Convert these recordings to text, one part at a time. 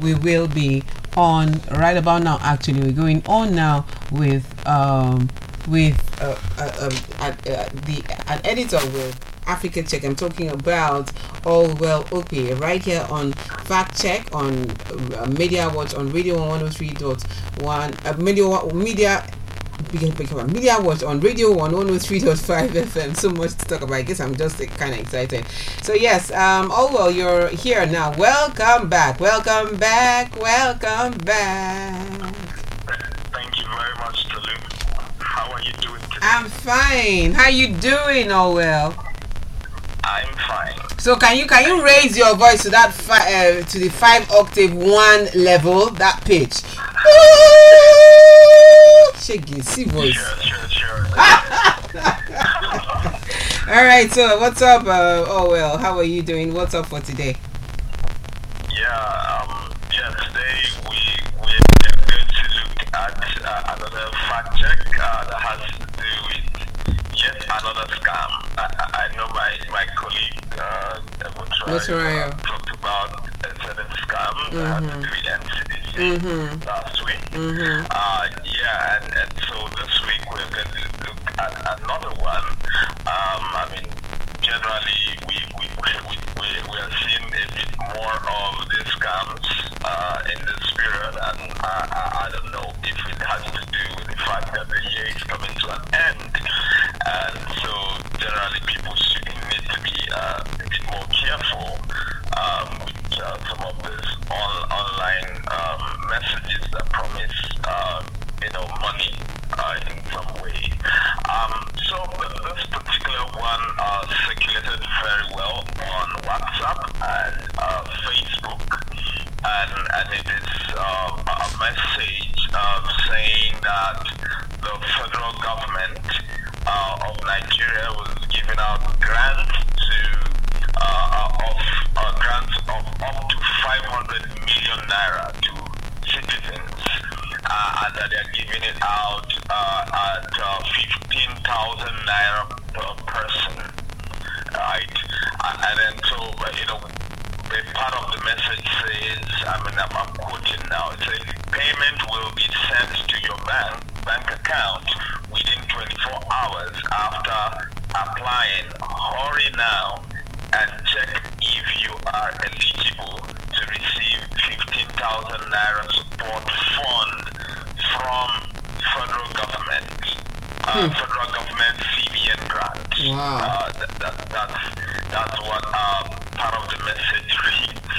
we will be on right about now. Actually, we're going on now with um, with uh, uh, um, uh, the an editor with Africa Check. I'm talking about Allwell Okpi right here on Fact Check on uh, Media Watch on Radio 103.1 uh, Media Media Media Watch on Radio 103.5 FM. So much to talk about. I guess I'm just uh, kind of excited. So, yes, um, oh well, you're here now. Welcome back. Welcome back. Welcome back. Thank you very much, Tolu. How are you doing today? I'm fine. How you doing, oh well? I'm fine. So can you can you raise your voice to that fi- uh, to the five octave one level that pitch? Shaggy, see voice. Sure, sure, sure. All right. So what's up? Uh, oh well, how are you doing? What's up for today? yeah, um, yeah, today we, we are going to look at uh, another fact check uh, that has to do with yet another scam. I, I know my, my colleague, uh, Evotra, Motoraya. uh, talked about a certain scam that had to do with NCDC last week. Mm-hmm. Uh, yeah, and, and so this week we're going to look at another one. Um, I mean, generally we we, we, we, we are seeing a bit more of these scams uh, in this period, and I, I, I don't know if it has to do with the fact that the year is coming to an end, and so generally people should need to be uh, a bit more careful um, uh, some of these on, online um, messages that promise, uh, you know, money uh, in some way. Um, so this particular one uh, circulated very well on WhatsApp and uh, Facebook, and and it is uh, and that they're giving it out uh, at uh, 15,000 naira per person, right? And then so you know, the part of the message says, I mean, I'm, I'm quoting now. It says, payment will be sent to your bank bank account within 24 hours after applying. Hurry now and check if you are eligible to receive 15,000 naira support from federal government. Uh, Federal government CBN grant. Wow. Uh, that, that, that's, that's what uh, part of the message reads.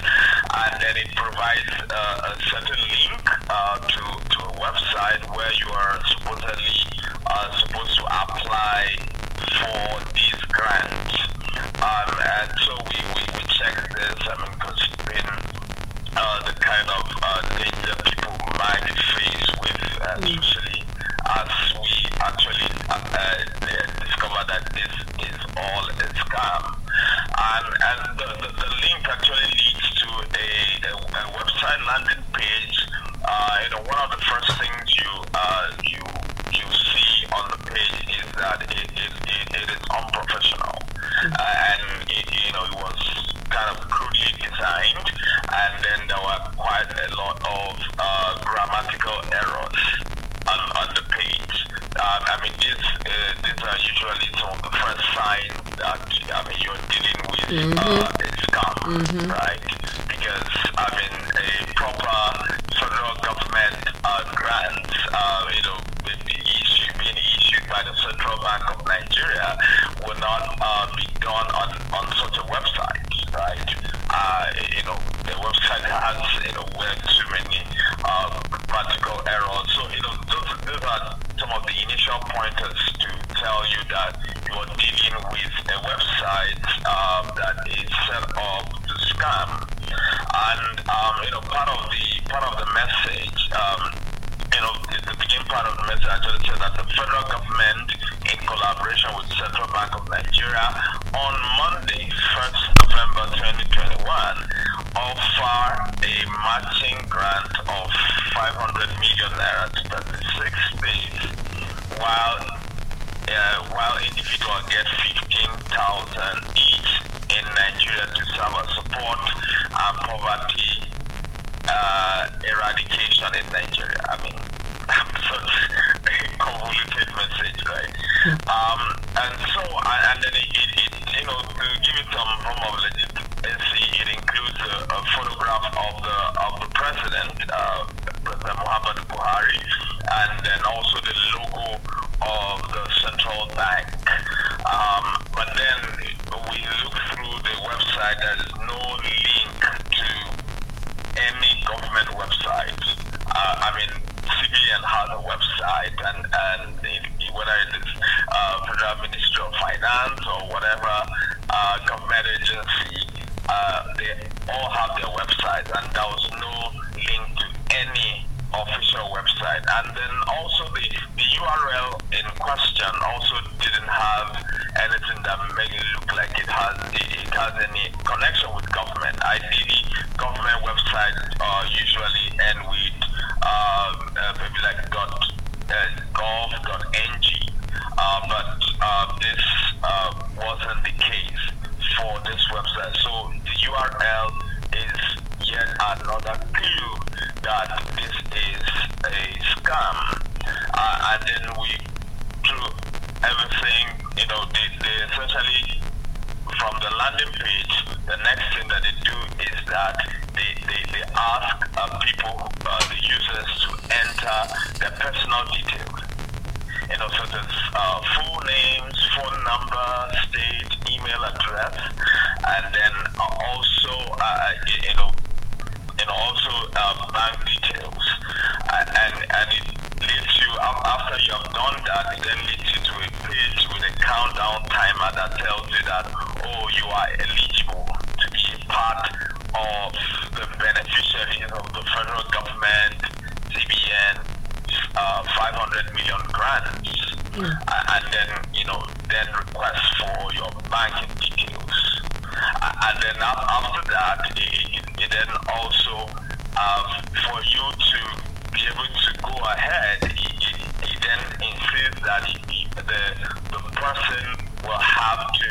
And then it provides uh, a certain link uh, to, to a website where you are supposedly uh, supposed to apply for these grants. Um, and so we, we, we checked this, I mean, considering uh, the kind of uh, danger people might be faced with, uh, especially as we actually uh, uh, discover that this is all a scam. And, and the, the, the link actually leads to a, a, a website landing page. Uh, you know, one of the first things you uh, you you see on the page is that it, it, it, it is unprofessional, and it, you know it was kind of crudely designed, and then there were quite a lot of uh, grammatical errors on, on the page. Um, I mean, these uh, these are usually some of the first signs that I mean you're dealing with uh, a scam, right? Because I mean, a proper federal government uh, grant, uh, you know, being issued, being issued by the Central Bank of Nigeria, will not uh, be done on, on such a website, right? Uh, you know, the website has you know way too many uh, grammatical errors. So you know, those, those are some of the initial pointers to tell you that you are dealing with a website um, that is set up to scam. And um, you know, part of the part of the message, um, you know, the, the beginning part of the message actually says that the federal government, in collaboration with Central Bank of Nigeria, on Monday, 1st November 2021, offer a matching grant of 500 million naira to 36 states, while uh, while individuals get 15,000 each in Nigeria to serve as support and poverty uh, eradication in Nigeria. I mean, message, right? Um, and so, and then it, it, it, you know, to give it some form of legitimacy, it includes a, a photograph of the of the president, uh, President Muhammad Buhari, and then also the logo of the central bank. Um, but then we look through the website, there's no link to any government website. Uh, I mean, CBN has a website, and, and it, whether it is uh, Federal Ministry of Finance or whatever uh, government agency, uh, they all have their websites, and there was no link to any official website. And then also the, the URL in question also didn't have anything that made it look like it has it, has any connection with government. Ideally, government websites uh, usually end with um, uh, maybe like dot uh, gov.ng, uh, but uh, this uh, wasn't the case for this website. So the URL is yet another clue that scam. Uh, and then we, through everything, you know, they, they essentially, from the landing page, the next thing that they do is that they, they, they ask uh, people, uh, the users, to enter their personal details. You know, such as uh, full names, phone number, state, email address, and then also, uh, you know, and also uh, bank details. And, and, and it leads you, after you have done that, it then leads you to a page with a countdown timer that tells you that, oh, you are eligible to be part of the beneficiaries of the federal government, CBN, uh, 500 million grants. Mm. And then, you know, then request for your banking details. And then after that, it, it then also uh, for you to be able to go ahead, it, it, it then insists that the the person will have to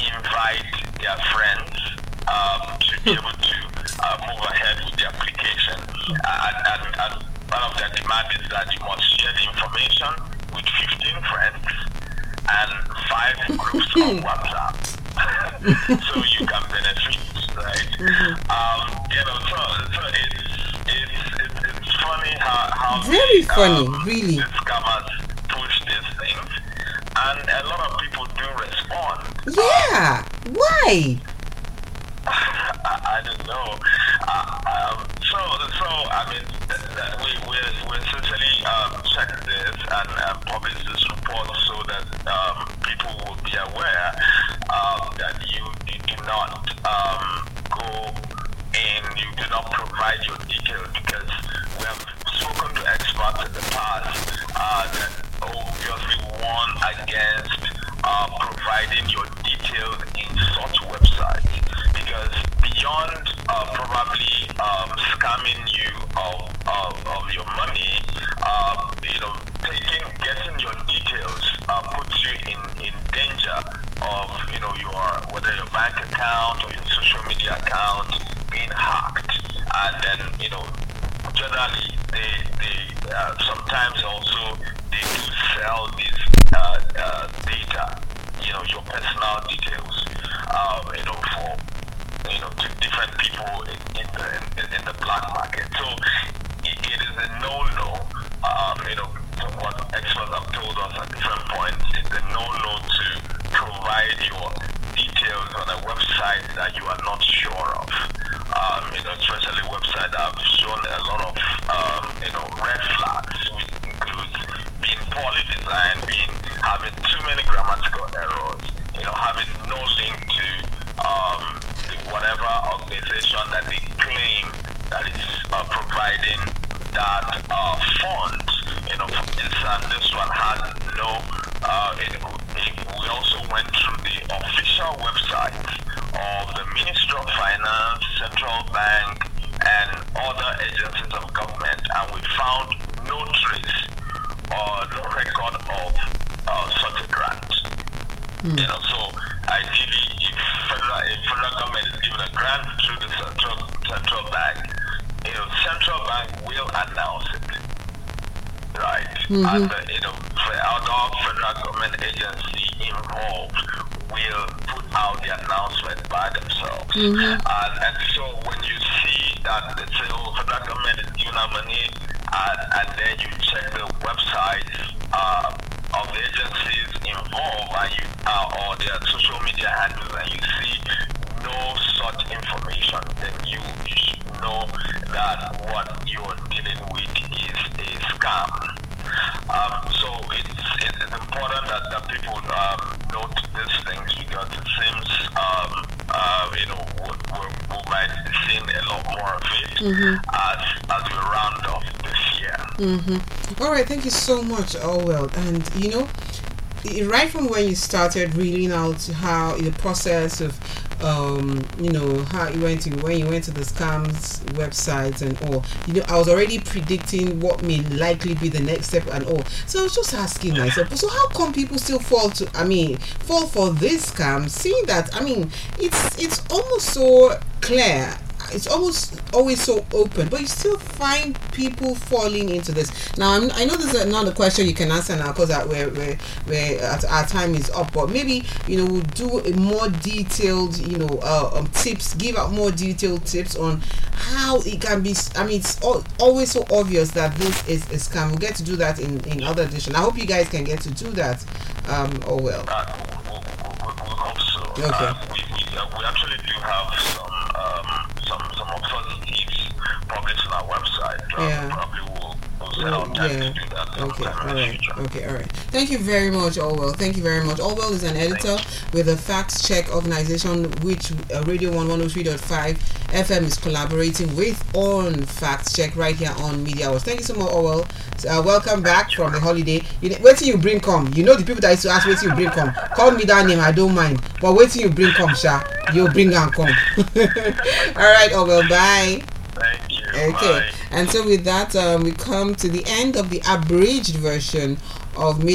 invite their friends um, to be able to uh, move ahead with the application. And, and, and part of their demand is that you must share the information with 15 friends and five groups on WhatsApp. so you can benefit, right? Mm-hmm. Um, you know, so, so it's funny how, how very the, funny, um, really. The scammers push these things, and a lot of people do respond. Yeah, why? I, I don't know. Uh, um, so, so I mean, we we we essentially um, check this and uh, publish this report so that um, people will be aware um, that you, you do not um, go in, you do not provide your details because we have spoken to experts in the past uh, that obviously warn against uh, providing your details in such websites because beyond uh, probably um, scamming you of, of, of your money, uh, you know, taking, getting your details uh, puts you in, in danger of, you know, your, whether your bank account or your social media account being hacked. And then, you know, generally they, they uh, sometimes also they do sell this uh, uh, data, you know, your personal details, um, you know, for you know, to different people in, in the in, in, the black market. So it, it is a no-no. Um, you know, what experts have told us at different points, it's a no-no to provide your details on a website that you are not sure of. Um, you know, especially websites that have shown a lot of um, you know red flags, which includes being poorly designed, being having too many grammatical errors, you know, having no link to um, whatever organization that they claim that is uh, providing that uh, funds. You know, for instance, this one has no. Uh, it, it, we also went through the official websites of the Ministry of Finance, Central Bank, and other agencies of government, and we found no trace or no record of uh, such a grant. Mm. You know, so ideally, if federal, if federal government is given a grant through the central central bank, you know, government will announce it. Right. Mhm. And uh, you know, the other federal government agency involved will put out the announcement by themselves. Mhm. And, and so when you see that the oh, federal government is out money, and, and then you check the website uh, of the agencies involved, and you uh, or their social media handles, and you see no such information, then you, you should know that what you're dealing with is a scam. Um, so it's, it's important that, that people um, note things because it seems, um, uh, you know, we, we, we might be seeing a lot more of it as, as we round off this year. Mm-hmm. All right, thank you so much, Oh Orwell. And you know, right from when you started reading out how the process of, um, you know, how you went to when you went to the scams websites and all, you know, I was already predicting what may likely be the next step and all. So I was just asking myself, so how come people still fall to? I mean, fall for this scam, seeing that I mean, it's it's almost so clear it's almost always so open, but you still find people falling into this. Now, I'm, I know this is another question you can answer now because we're, we're, we're at, our time is up, but maybe you know we'll do a more detailed, you know, uh, um, tips, give out more detailed tips on how it can be. I mean, it's al- always so obvious that this is a scam. We'll get to do that in in other edition. I hope you guys can get to do that. Um, oh well. Uh, we, we, we, we hope so. Okay. Uh, we, uh, actually do have some some some obsolete tips published on our website. Yeah. Probably we'll, we'll set out time yeah. to do that Okay, all the right. Okay, all right. Thank you very much, Orwell. Thank you very much. Orwell is an editor with a fact check organization which uh, Radio 1 103.5 FM is collaborating with on fact check right here on Media Hours. Thank you so much, Orwell. Uh, welcome back from the holiday. You know, wait till you bring come. You know the people that used to ask wait till you bring come. Call me that name, I don't mind. But wait till you bring come, Sha. You bring and come. all right, Orwell. Bye. Thank you. Okay, Bye. And so with that, um, we come to the end of the abridged version of Mid